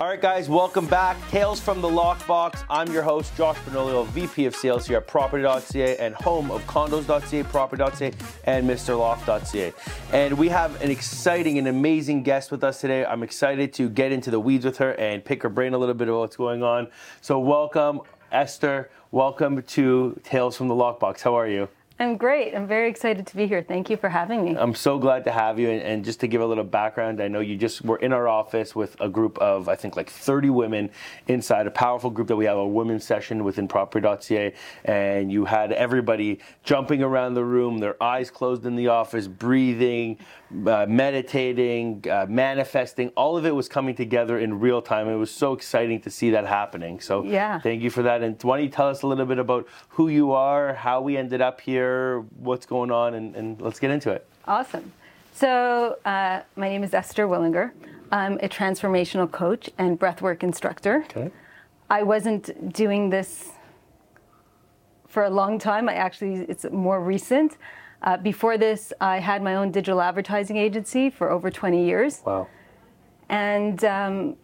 All right, guys, welcome back. Tales from the Lockbox. I'm your host, Josh Benoliel, VP of Sales here at Property.ca and home of Condos.ca, Property.ca, and MrLoft.ca. And we have an exciting and amazing guest with us today. I'm excited to get into the weeds with her and pick her brain a little bit about what's going on. So, welcome, Esther. Welcome to Tales from the Lockbox. How are you? I'm great. I'm very excited to be here. Thank you for having me. I'm so glad to have you. And, and, just to give a little background, I know you just were in our office with a group of, I think, like 30 women inside a powerful group that we have a women's session within property.ca. And you had everybody jumping around the room, their eyes closed in the office, breathing, uh, meditating, uh, manifesting. All of it was coming together in real time. It was so exciting to see that happening. So yeah. thank you for that. And why don't you tell us a little bit about who you are, how we ended up here, what's going on, and, and let's get into it. Awesome. So uh, my name is Esther Willinger. I'm a transformational coach and breathwork instructor. Okay. I wasn't doing this for a long time. I actually, it's more recent. Uh, before this, I had my own digital advertising agency for over 20 years. Wow. And um,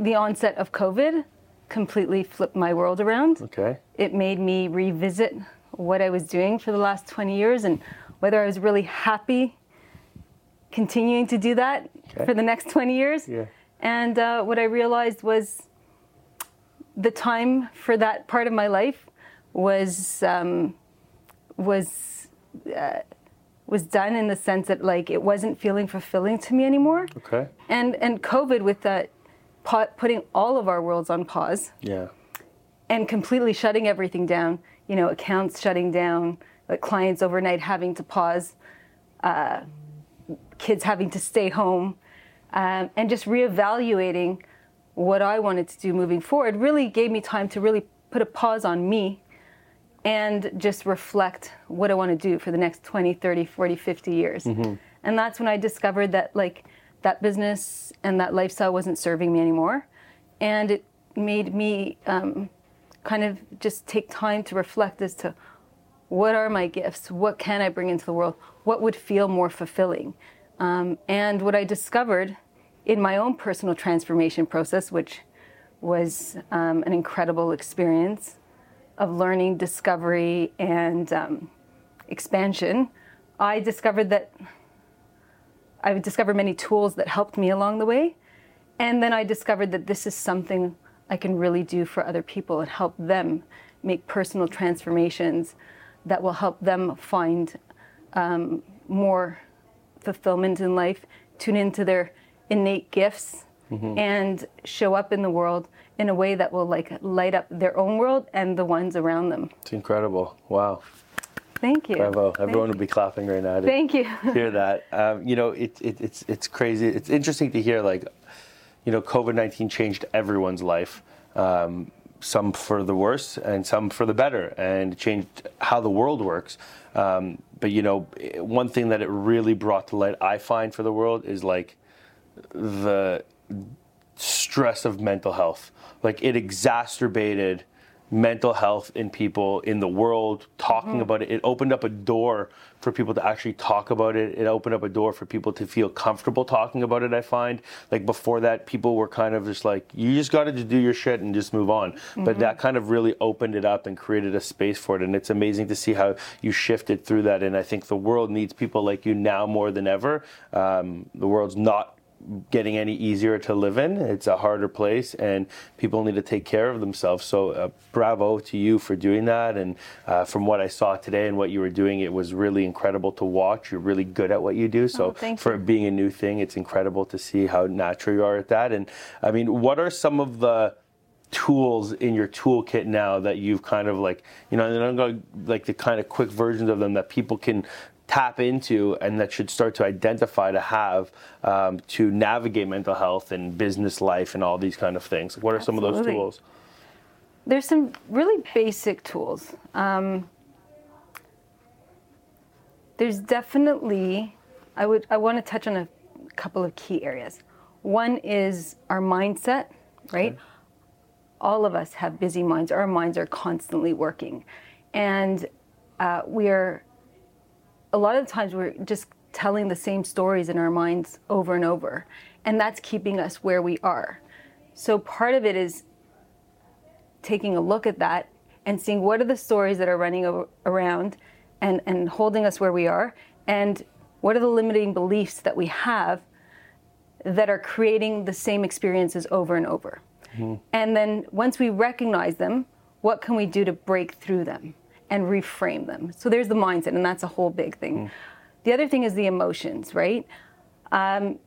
the onset of COVID completely flipped my world around. Okay. It made me revisit what I was doing for the last 20 years and whether I was really happy continuing to do that okay. for the next 20 years. Yeah. And uh, what I realized was the time for that part of my life was um, was uh, was done in the sense that like it wasn't feeling fulfilling to me anymore. Okay. And and COVID with that putting all of our worlds on pause. Yeah. And completely shutting everything down. You know, accounts shutting down, like clients overnight having to pause, uh, kids having to stay home, um, and just reevaluating what I wanted to do moving forward really gave me time to really put a pause on me and just reflect what I want to do for the next 20, 30, 40, 50 years. Mm-hmm. And that's when I discovered that like that business and that lifestyle wasn't serving me anymore. And it made me um, kind of just take time to reflect as to what are my gifts? What can I bring into the world? What would feel more fulfilling? Um, and what I discovered in my own personal transformation process, which was um, an incredible experience, of learning, discovery, and um, expansion, I discovered that I discovered many tools that helped me along the way. And then I discovered that this is something I can really do for other people and help them make personal transformations that will help them find um, more fulfillment in life, tune into their innate gifts, mm-hmm. and show up in the world in a way that will like light up their own world and the ones around them. It's incredible. Wow. Thank you. Bravo! Everyone would be clapping right now. Thank you. hear that. Um, you know, it, it, it's it's crazy. It's interesting to hear like, you know, COVID nineteen changed everyone's life. Um, some for the worse and some for the better, and changed how the world works. Um, but you know, one thing that it really brought to light, I find for the world, is like the stress of mental health. Like it exacerbated mental health in people in the world talking mm-hmm. about it. It opened up a door for people to actually talk about it. It opened up a door for people to feel comfortable talking about it, I find. Like before that, people were kind of just like, you just got to do your shit and just move on. Mm-hmm. But that kind of really opened it up and created a space for it. And it's amazing to see how you shifted through that. And I think the world needs people like you now more than ever. Um, the world's not getting any easier to live in. It's a harder place, and people need to take care of themselves. So, uh, bravo to you for doing that. And uh, from what I saw today and what you were doing, it was really incredible to watch. You're really good at what you do. So, oh, for you. being a new thing, it's incredible to see how natural you are at that. And I mean, what are some of the tools in your toolkit now that you've kind of like you know and I'm going like the kind of quick versions of them that people can tap into and that should start to identify to have um, to navigate mental health and business life and all these kind of things? What are Absolutely. some of those tools? There's some really basic tools. Um, there's definitely, I would, I want to touch on a couple of key areas. One is our mindset, right? Okay. All of us have busy minds. Our minds are constantly working, and uh, we are a lot of times we're just telling the same stories in our minds over and over, and that's keeping us where we are. So part of it is taking a look at that and seeing what are the stories that are running o- around and, and holding us where we are, and what are the limiting beliefs that we have that are creating the same experiences over and over. Mm-hmm. And then once we recognize them, what can we do to break through them and reframe them? So there's the mindset, and that's a whole big thing. The other thing is the emotions, right? Um,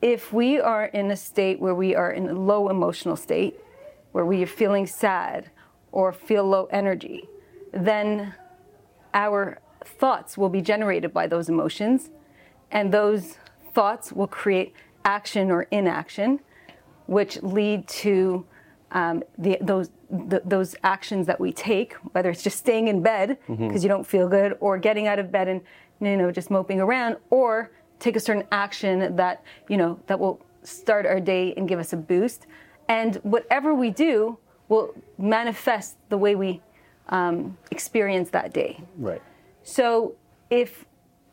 if we are in a state where we are in a low emotional state, where we are feeling sad or feel low energy, then our thoughts will be generated by those emotions, and those thoughts will create action or inaction, which lead to um, the, those the, those actions that we take, whether it's just staying in bed because you don't feel good, or getting out of bed and you know just moping around, or take a certain action that you know that will start our day and give us a boost. And whatever we do will manifest the way we um, experience that day. Right. So if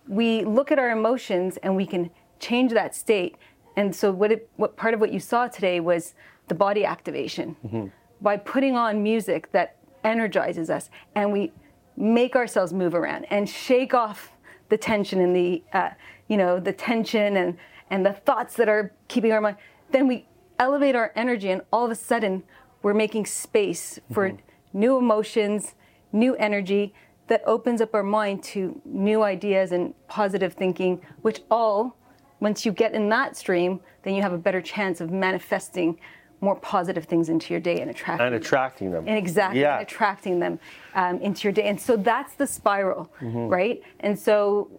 we look at our emotions and we can change that state, and so what it, what part of what you saw today was the body activation by putting on music that energizes us, and we make ourselves move around and shake off the tension and the uh, you know the tension and and the thoughts that are keeping our mind. Then we elevate our energy, and all of a sudden we're making space for new emotions, new energy that opens up our mind to new ideas and positive thinking, which all, once you get in that stream, then you have a better chance of manifesting more positive things into your day and attracting And them. attracting them. And exactly, Yeah. and attracting them um, into your day. And so that's the spiral, right? And so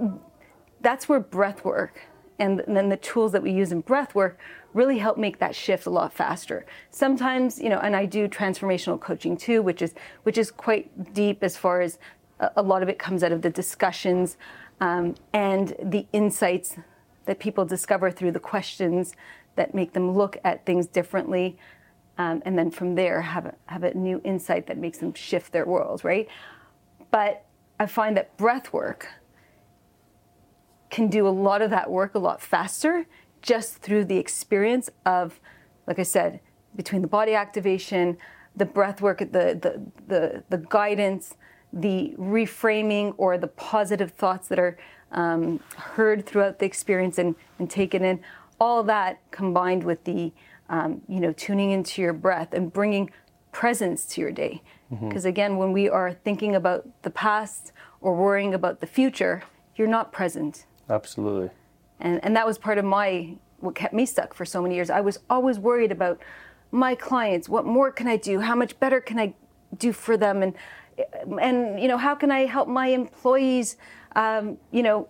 uh, that's where breath work and then the tools that we use in breath work really help make that shift a lot faster. Sometimes, you know, and I do transformational coaching too, which is which is quite deep as far as a, a lot of it comes out of the discussions um, and the insights that people discover through the questions that make them look at things differently. Um, and then from there have a, have a new insight that makes them shift their worlds, right? But I find that breath work can do a lot of that work a lot faster just through the experience of, like I said, between the body activation, the breath work, the, the, the, the guidance, the reframing or the positive thoughts that are um, heard throughout the experience and, and taken in, all that combined with the, um, you know, tuning into your breath and bringing presence to your day. Because again, when we are thinking about the past or worrying about the future, you're not present Absolutely. and and that was part of my what kept me stuck for so many years. I was always worried about my clients. What more can I do? How much better can I do for them? And and you know how can I help my employees? Um, you know,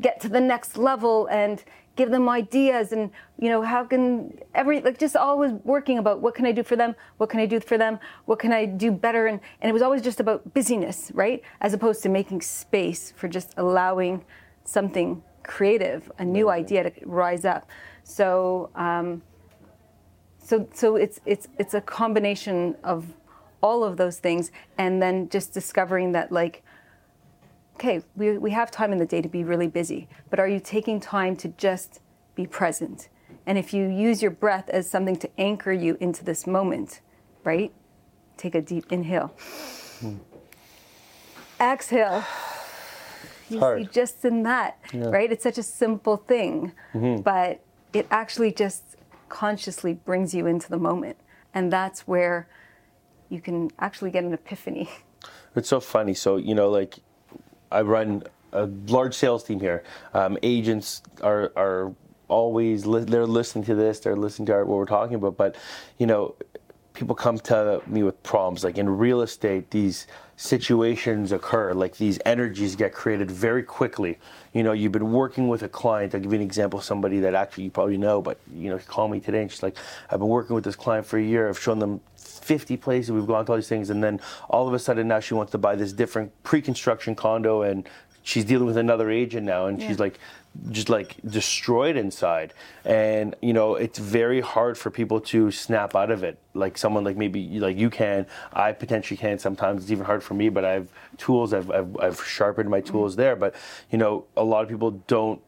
get to the next level and give them ideas and you know how can every like just always working about what can i do for them what can i do for them what can i do better? And, and it was always just about busyness right? As opposed to making space for just allowing something creative a new idea to rise up. So um, so so it's it's it's a combination of all of those things and then just discovering that like okay we, we have time in the day to be really busy but are you taking time to just be present? And if you use your breath as something to anchor you into this moment right take a deep inhale. Exhale. You hard. see just in that right it's such a simple thing mm-hmm. but it actually just consciously brings you into the moment. And that's where you can actually get an epiphany. It's so funny. So you know, like I run a large sales team here. Um, agents are are always li- they're listening to this. They're listening to our, what we're talking about. But you know, people come to me with problems. Like in real estate, these situations occur. Like these energies get created very quickly. You know, you've been working with a client. I'll give you an example. Somebody that actually you probably know, but you know, call me today and she's like, I've been working with this client for a year. I've shown them 50 places. We've gone to all these things, and then all of a sudden now she wants to buy this different pre-construction condo, and she's dealing with another agent now, and she's like, just like destroyed inside. And you know, it's very hard for people to snap out of it. Like someone like maybe like you can, I potentially can. Sometimes it's even hard for me, but I have tools. I've I've, I've sharpened my tools there. But you know, a lot of people don't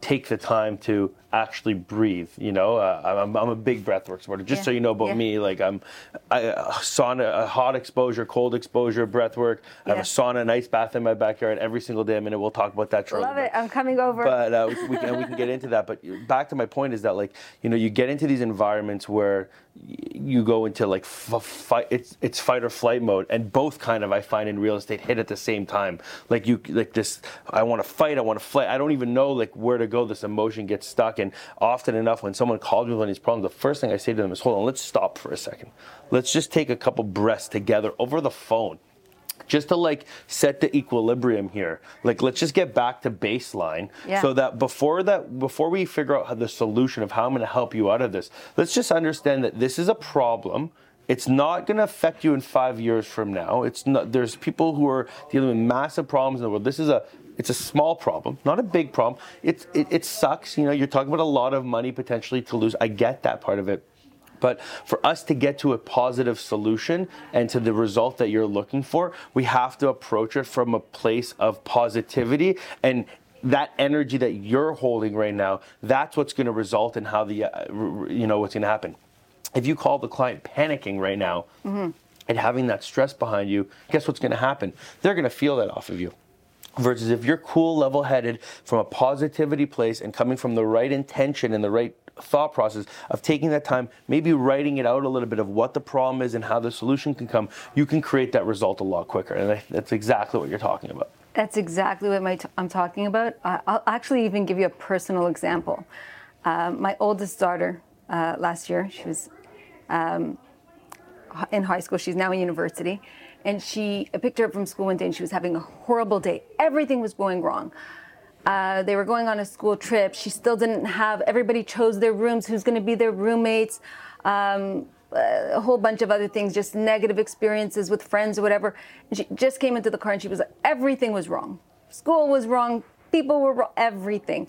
take the time to actually breathe. You know, uh, I'm, I'm a big breathwork supporter. Just Yeah. so you know about Yeah. me, like I'm I, uh, sauna, a hot exposure, cold exposure, breathwork. I have a sauna, an ice bath in my backyard every single day. I mean, we'll talk about that shortly. I love it. I'm coming over. but uh, we, we can we can get into that. But back to my point is that like you know you get into these environments where you go into like f- fight it's it's fight or flight mode, and both kind of I find in real estate hit at the same time. Like you like this, I want to fight, I want to flight. I don't even know like where to go. This emotion gets stuck, and often enough when someone calls me with these problems, the first thing I say to them is, "Hold on, let's stop for a second. Let's just take a couple breaths together over the phone." just to like set the equilibrium here like let's just get back to baseline Yeah. so that before that before we figure out how the solution of how i'm going to help you out of this let's just understand that this is a problem it's not going to affect you in five years from now it's not there's people who are dealing with massive problems in the world this is a it's a small problem, not a big problem. It, it, it sucks, you know, you're talking about a lot of money potentially to lose. I get that part of it. But for us to get to a positive solution and to the result that you're looking for, we have to approach it from a place of positivity and that energy that you're holding right now, that's what's going to result in how the, uh, you know, what's going to happen. If you call the client panicking right now and having that stress behind you, guess what's going to happen? They're going to feel that off of you. Versus if you're cool, level headed from a positivity place and coming from the right intention and the right thought process of taking that time, maybe writing it out a little bit of what the problem is and how the solution can come, you can create that result a lot quicker. And that's exactly what you're talking about. That's exactly what I'm talking about. I'll actually even give you a personal example. Um, my oldest daughter, uh, last year, she was um, in high school. She's now in university. And she, I picked her up from school one day and she was having a horrible day. Everything was going wrong. Uh, they were going on a school trip. She still didn't have, everybody chose their rooms, who's going to be their roommates, um, a whole bunch of other things, just negative experiences with friends or whatever. And she just came into the car and she was like, everything was wrong. School was wrong, people were wrong, everything.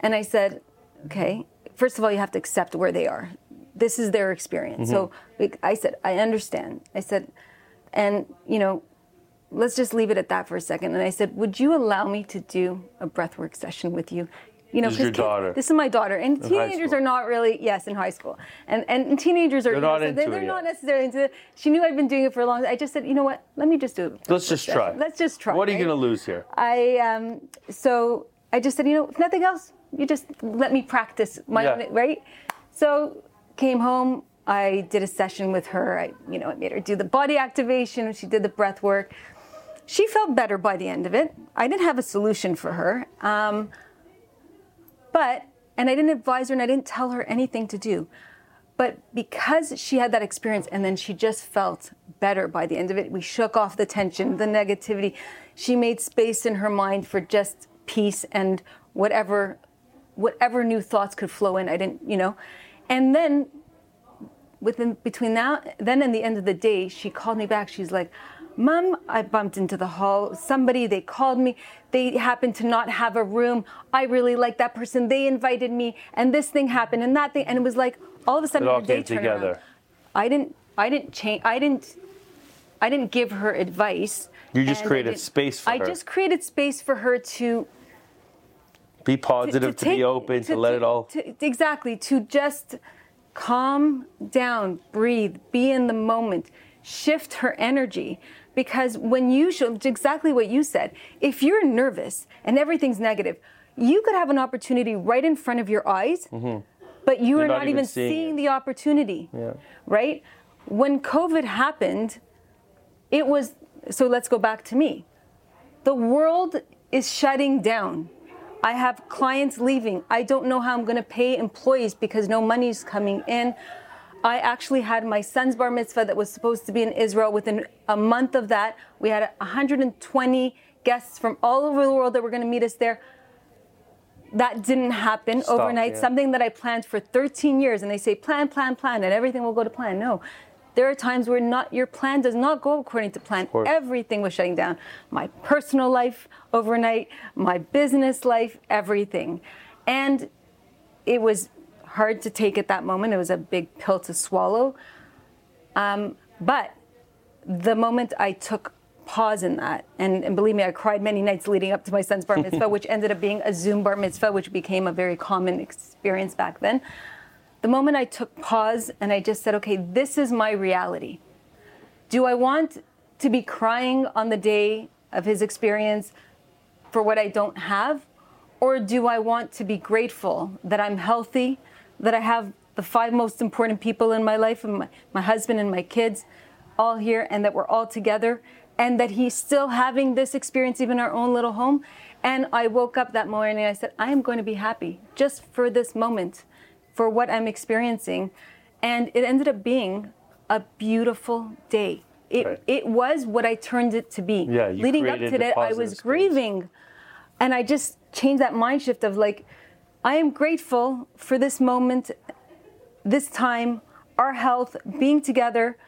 And I said, okay, first of all, you have to accept where they are. This is their experience. So I said, I understand. I said, and, you know, let's just leave it at that for a second. And I said, Would you allow me to do a breathwork session with you? You know, This is your daughter. This is my daughter, and high teenagers are not really yes in high school, and and teenagers are They're you know, not so into they, they're not necessarily into it. She knew I'd been doing it for a long. Time. I just said, you know what? Let me just do it. Let's just try. Let's just try. What are you right? going to lose here? I um, so I just said, you know, if nothing else, you just let me practice my Yeah. own, right? So came home. I did a session with her. I, you know, I made her do the body activation. She did the breath work. She felt better by the end of it. I didn't have a solution for her, um, but and I didn't advise her and I didn't tell her anything to do. But because she had that experience and then she just felt better by the end of it, we shook off the tension, the negativity. She made space in her mind for just peace and whatever whatever new thoughts could flow in. I didn't, you know. And then within between now then and the end of the day, she called me back. She's like, Mom, I bumped into the hall. Somebody, they called me. They happened to not have a room. I really like that person. They invited me, and this thing happened, and that thing, and it was like all of a sudden It all came turned around. together. I didn't. I didn't change. I didn't. I didn't give her advice. You just created space for I her. just created space for her to Be positive, to, be take- open, to, let it all. to- exactly to just calm down breathe be in the moment. Shift her energy. Because when you show exactly what you said if you're nervous and everything's negative you could have an opportunity right in front of your eyes mm-hmm. but you are not not, even even seeing seeing the opportunity Yeah. right? When covid happened it was so let's go back to me. The world is shutting down. I have clients leaving. I don't know how I'm going to pay employees because no money's coming in. I actually had my son's bar mitzvah that was supposed to be in Israel. Within a month of that, we had 120 guests from all over the world that were going to meet us there. That didn't happen Stop, overnight. yeah. Something that I planned for 13 years, and they say plan, plan, plan, and everything will go to plan. No, there are times where not your plan does not go according to plan. Everything was shutting down. My personal life overnight, my business life, everything, and it was hard to take at that moment. It was a big pill to swallow. Um, but the moment I took pause in that. And, and believe me, I cried many nights leading up to my son's bar mitzvah, which ended up being a Zoom bar mitzvah, which became a very common experience back then. The moment I took pause and I just said, okay, this is my reality. Do I want to be crying on the day of his experience for what I don't have? Or do I want to be grateful that I'm healthy, that I have the five most important people in my life, my, my husband and my kids, all here, and that we're all together, and that he's still having this experience, even our own little home? And I woke up that morning and I said, I am going to be happy just for this moment, for what I'm experiencing. And it ended up being a beautiful day. It, Right. it was what I turned it to be. Yeah, you Leading up to that, I was space. grieving. And I just changed that mind shift of like, I am grateful for this moment, this time, our health, being together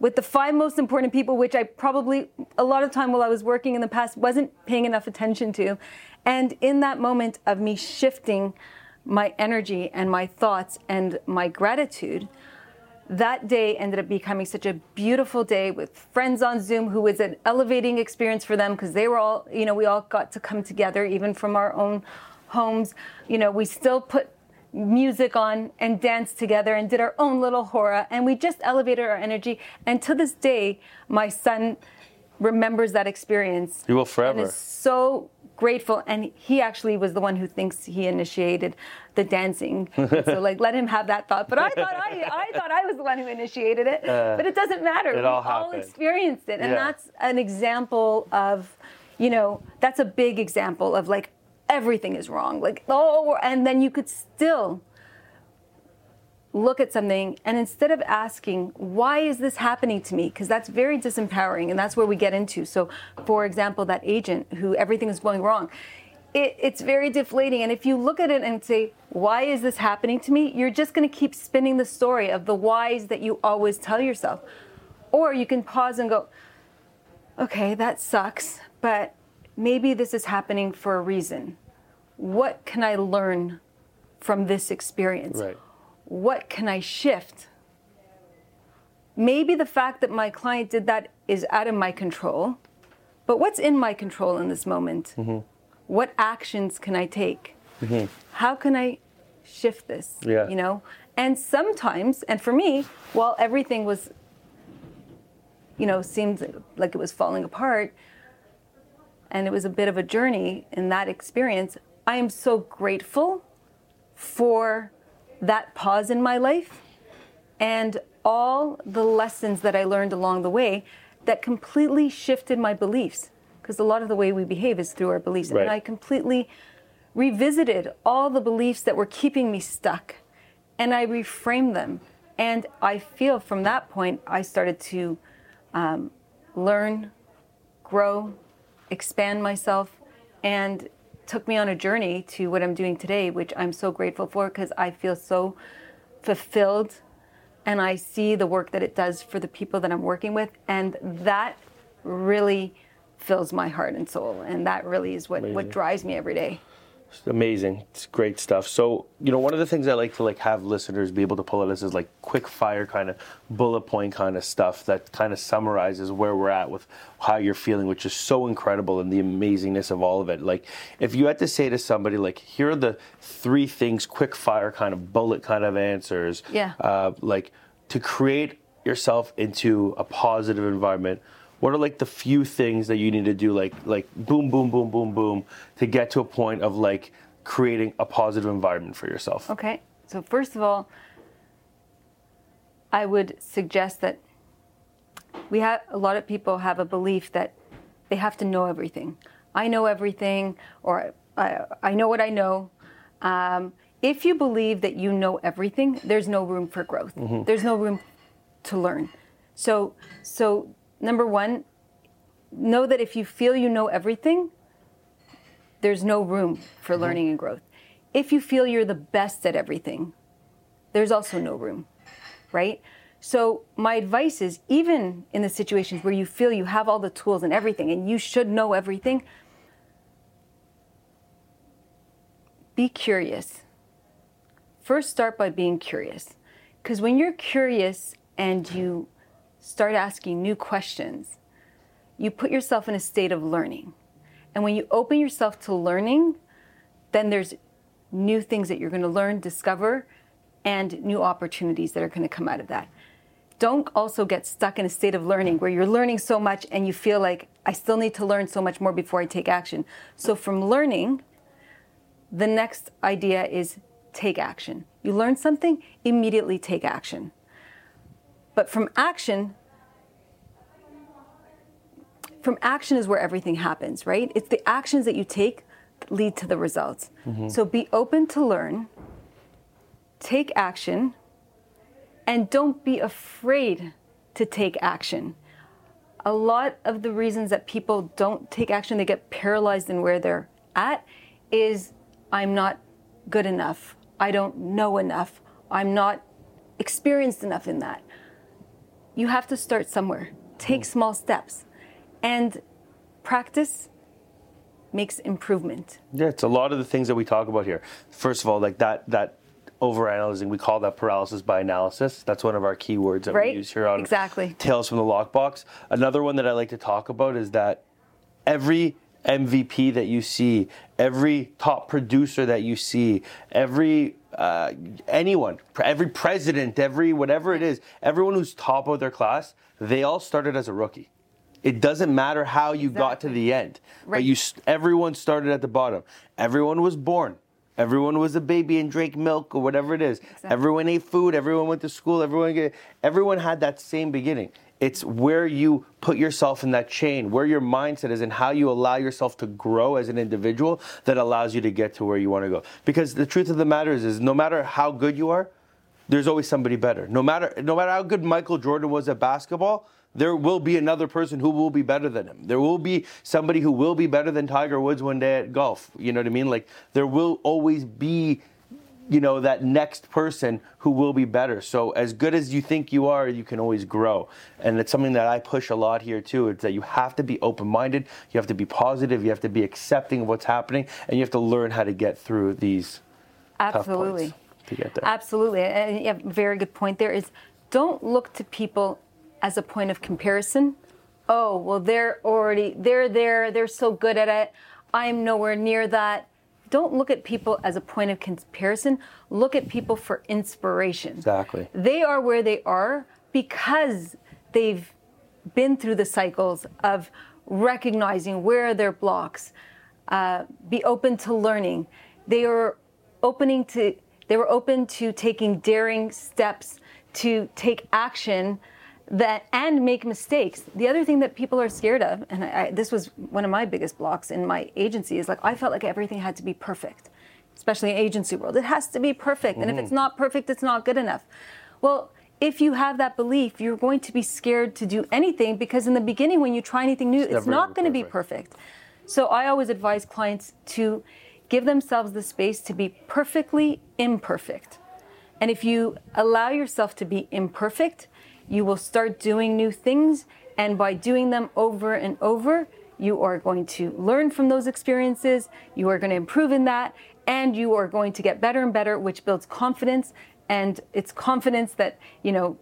with the five most important people, which I probably, a lot of time while I was working in the past, wasn't paying enough attention to. And in that moment of me shifting my energy and my thoughts and my gratitude, that day ended up becoming such a beautiful day with friends on Zoom who was an elevating experience for them because they were all, you know, we all got to come together even from our own homes. You know, we still put music on and danced together and did our own little hora and we just elevated our energy. And to this day, my son remembers that experience. You will And forever. is so grateful. And he actually was the one who thinks he initiated the dancing. so like let him have that thought. But I thought I, I thought I was the one who initiated it. but it doesn't matter. it we all all experienced it. And Yeah. that's an example of, you know, that's a big example of like everything is wrong. Like, oh, and then you could still look at something and instead of asking why is this happening to me? Because that's very disempowering and that's where we get into. So for example that agent who everything is going wrong it, it's very deflating. And if you look at it and say why is this happening to me? you're just going to keep spinning the story of the whys that you always tell yourself. Or you can pause and go okay that sucks but maybe this is happening for a reason. What can i learn from this experience? Right. What can I shift? Maybe the fact that my client did that is out of my control, but what's in my control in this moment? Mm-hmm. What actions can I take? How can I shift this? Yeah. You know? And sometimes, and for me, while everything was, you know, seemed like it was falling apart, and it was a bit of a journey in that experience, I am so grateful for that pause in my life and all the lessons that I learned along the way that completely shifted my beliefs. Because a lot of the way we behave is through our beliefs. Right. And I completely revisited all the beliefs that were keeping me stuck and I reframed them. And I feel from that point, I started to um, learn, grow, expand myself, and took me on a journey to what I'm doing today, which I'm so grateful for because I feel so fulfilled and I see the work that it does for the people that I'm working with. And that really fills my heart and soul. And that really is what, what drives me every day. It's amazing. It's great stuff. So, you know, one of the things I like to like have listeners be able to pull at us is like quick fire kind of bullet point kind of stuff that kind of summarizes where we're at with how you're feeling, which is so incredible and the amazingness of all of it. Like, if you had to say to somebody, like, here are the three things, quick fire kind of bullet kind of answers. Yeah. Uh, like to create yourself into a positive environment what are like the few things that you need to do like like boom boom boom boom boom to get to a point of like creating a positive environment for yourself Okay. So first of all, I would suggest that we have a lot of people have a belief that they have to know everything. I know everything, or I, I know what I know. Um, if you believe that you know everything, there's no room for growth. There's no room to learn. So, so number one, know that if you feel you know everything, there's no room for mm-hmm. learning and growth. If you feel you're the best at everything, there's also no room, right? So, my advice is even in the situations where you feel you have all the tools and everything and you should know everything, be curious. First, start by being curious. Because when you're curious and you start asking new questions, you put yourself in a state of learning. And when you open yourself to learning, then there's new things that you're going to learn, discover, and new opportunities that are going to come out of that. Don't also get stuck in a state of learning where you're learning so much and you feel like I still need to learn so much more before I take action. So, from learning, the next idea is take action. You learn something, immediately take action. But from action, from action is where everything happens, right? It's the actions that you take that lead to the results. Mm-hmm. So be open to learn, take action, and don't be afraid to take action. A lot of the reasons that people don't take action, they get paralyzed in where they're at, is I'm not good enough. I don't know enough. I'm not experienced enough in that. You have to start somewhere. Take mm. small steps. And practice makes improvement. Yeah, it's a lot of the things that we talk about here. First of all, like that that overanalyzing, we call that paralysis by analysis. That's one of our keywords that right? we use here on exactly. Tales from the Lockbox. Another one that I like to talk about is that every MVP that you see, every top producer that you see, every uh, anyone, every president, every whatever it is, everyone who's top of their class, they all started as a rookie. It doesn't matter how you exactly. got to the end, right. but you everyone started at the bottom. Everyone was born. Everyone was a baby and drank milk or whatever it is. Exactly. Everyone ate food. Everyone went to school. Everyone, get, everyone had that same beginning. It's where you put yourself in that chain, where your mindset is, and how you allow yourself to grow as an individual that allows you to get to where you want to go. Because the truth of the matter is, is no matter how good you are, there's always somebody better. No matter no matter how good Michael Jordan was at basketball, there will be another person who will be better than him. There will be somebody who will be better than Tiger Woods one day at golf. You know what I mean? Like there will always be you know that next person who will be better. So as good as you think you are you can always grow. And it's something that i push a lot here too. It's that you have to be open-minded. You have to be positive. You have to be accepting of what's happening. And you have to learn how to get through these absolutely. to get there. Absolutely. And a very good point there is don't look to people as a point of comparison oh well they're already they're there they're so good at it i'm nowhere near that don't look at people as a point of comparison. Look at people for inspiration. Exactly. They are where they are because they've been through the cycles of recognizing where are their blocks, uh, be open to learning. They are opening to they were open to taking daring steps to take action that and make mistakes. The other thing that people are scared of, and I, this was one of my biggest blocks in my agency, is like I felt like everything had to be perfect, especially in agency world. It has to be perfect, mm-hmm. and if it's mm-hmm. not perfect, it's not good enough. Well, if you have that belief, you're going to be scared to do anything because in the beginning, when you try anything new, it's, it's not going to be perfect. So I always advise clients to give themselves the space to be perfectly imperfect. And if you allow yourself to be imperfect, you will start doing new things. And by doing them over and over, you are going to learn from those experiences, you are going to improve in that, and you are going to get better and better, which builds confidence. And it's confidence that, you know,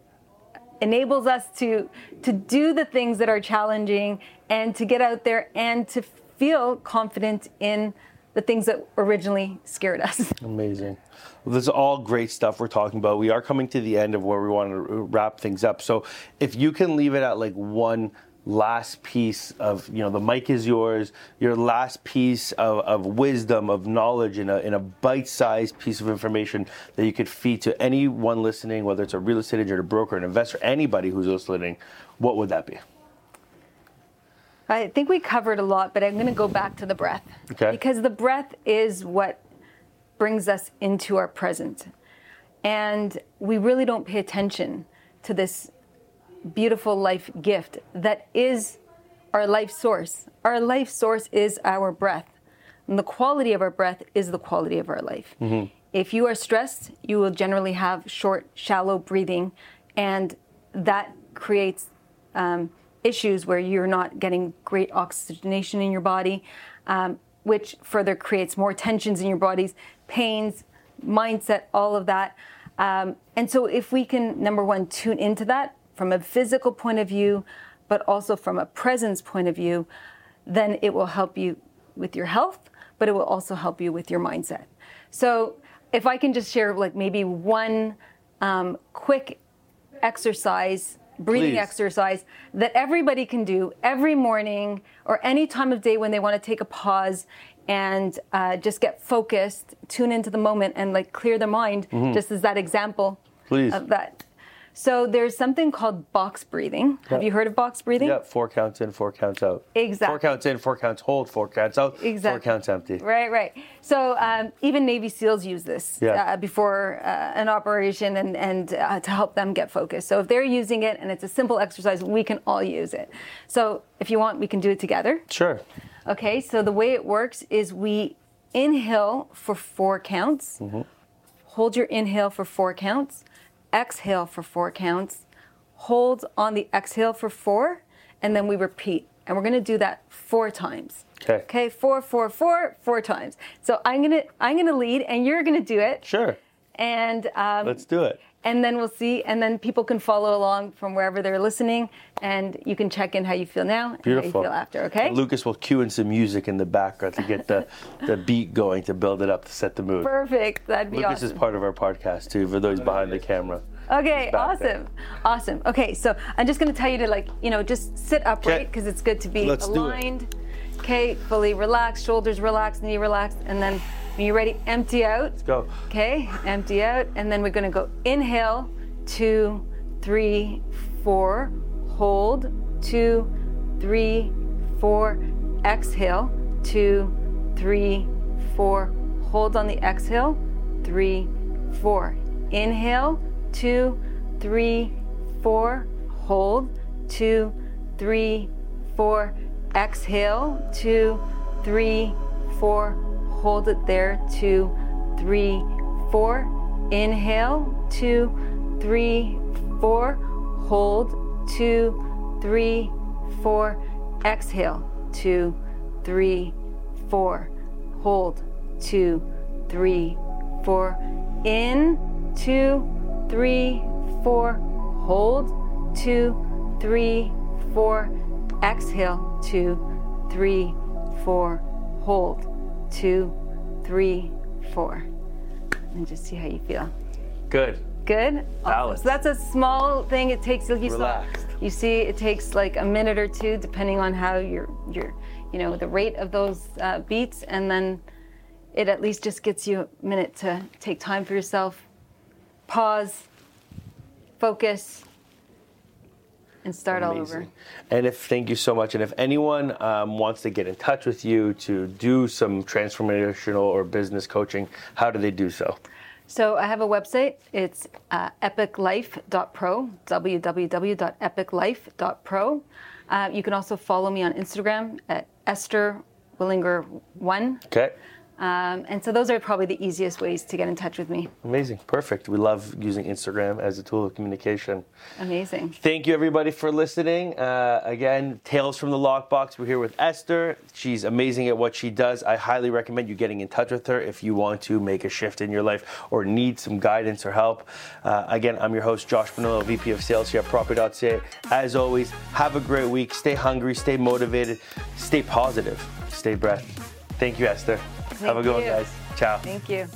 enables us to to do the things that are challenging and to get out there and to feel confident in the things that originally scared us. Amazing. This is all great stuff we're talking about. We are coming to the end of where we want to wrap things up. So if you can leave it at like one last piece of you know the mic is yours your last piece of, of wisdom of knowledge in a, in a bite-sized piece of information that you could feed to anyone listening whether it's a real estate agent a broker an investor anybody who's listening what would that be I think we covered a lot, but I'm going to go back to the breath. Okay. Because the breath is what brings us into our present. And we really don't pay attention to this beautiful life gift that is our life source. Our life source is our breath. And the quality of our breath is the quality of our life. Mm-hmm. If you are stressed, you will generally have short, shallow breathing, and that creates um, issues where you're not getting great oxygenation in your body, um, which further creates more tensions in your bodies, pains, mindset, all of that. Um, and so, if we can, number one, tune into that from a physical point of view, but also from a presence point of view, then it will help you with your health, but it will also help you with your mindset. So if I can just share like maybe one um, quick exercise, breathing Please. exercise that everybody can do every morning or any time of day when they want to take a pause and uh, just get focused, tune into the moment, and like clear their mind. Just as that example Mm-hmm. Please. of that. So there's something called box breathing. Have you heard of box breathing? Yeah, four counts in, four counts out. Exactly. Four counts in, four counts hold, four counts out, exactly. four counts empty. Right, right. So um, even Navy SEALs use this Yeah. uh, before uh, an operation and, and uh, to help them get focused. So if they're using it and it's a simple exercise, we can all use it. So if you want, we can do it together. Sure. Okay, so the way it works is we inhale for four counts, hold your inhale for four counts, exhale for four counts, hold on the exhale for four, and then we repeat. And we're gonna do that four times. Okay. Okay, four, four, four, four times. So I'm gonna I'm gonna lead, and you're gonna do it. Sure. And um, Let's do it. And then we'll see, and then people can follow along from wherever they're listening, and you can check in how you feel now and Beautiful. how you feel after. Okay. Lucas will cue in some music in the background to get the, the beat going to build it up to set the mood. Perfect. That'd be awesome. Lucas awesome. is part of our podcast too, for those behind the camera. Okay, He's back there. awesome. Awesome. Okay, so I'm just going to tell you to like, you know, just sit upright because it's good to be Let's do it. aligned. Okay, fully relaxed, shoulders relaxed, knee relaxed, and then when you're ready, empty out. Let's go. Okay, empty out, and then we're going to go inhale, two, three, four, hold, two, three, four, exhale, two, three, four, hold on the exhale, three, four, inhale, two, three, four, hold, two, three, four, exhale, two, three, four, hold it there, two, three, four, inhale, two, three, four, hold, two, three, four, exhale, two, three, four, hold, two, three, four, in, two, three, four, hold, two, three, four, exhale, two, three, four, hold, two, three, four. And just see how you feel. Good. Good. Awesome. So that's a small thing. It takes you saw, you see it takes like a minute or two, depending on how your your you know the rate of those uh, beats, and then it at least just gets you a minute to take time for yourself, pause, focus, and start all over. And if thank you so much. And if anyone um, wants to get in touch with you to do some transformational or business coaching, how do they do so? So I have a website. It's uh, epiclife.pro, www.epiclife.pro. Uh, you can also follow me on Instagram at Esther Willinger1. Okay. Um, and so those are probably the easiest ways to get in touch with me. Amazing. Perfect. We love using Instagram as a tool of communication. Amazing. Thank you, everybody, for listening. Uh, again, Tales from the Lockbox. We're here with Esther. She's amazing at what she does. I highly recommend you getting in touch with her if you want to make a shift in your life or need some guidance or help. Uh, again, I'm your host, Josh Benoliel, VP of Sales here at Property.ca. As always, have a great week. Stay hungry, stay motivated, stay positive, stay breath. Thank you, Esther. Have a Thank good one, guys. Ciao. Thank you.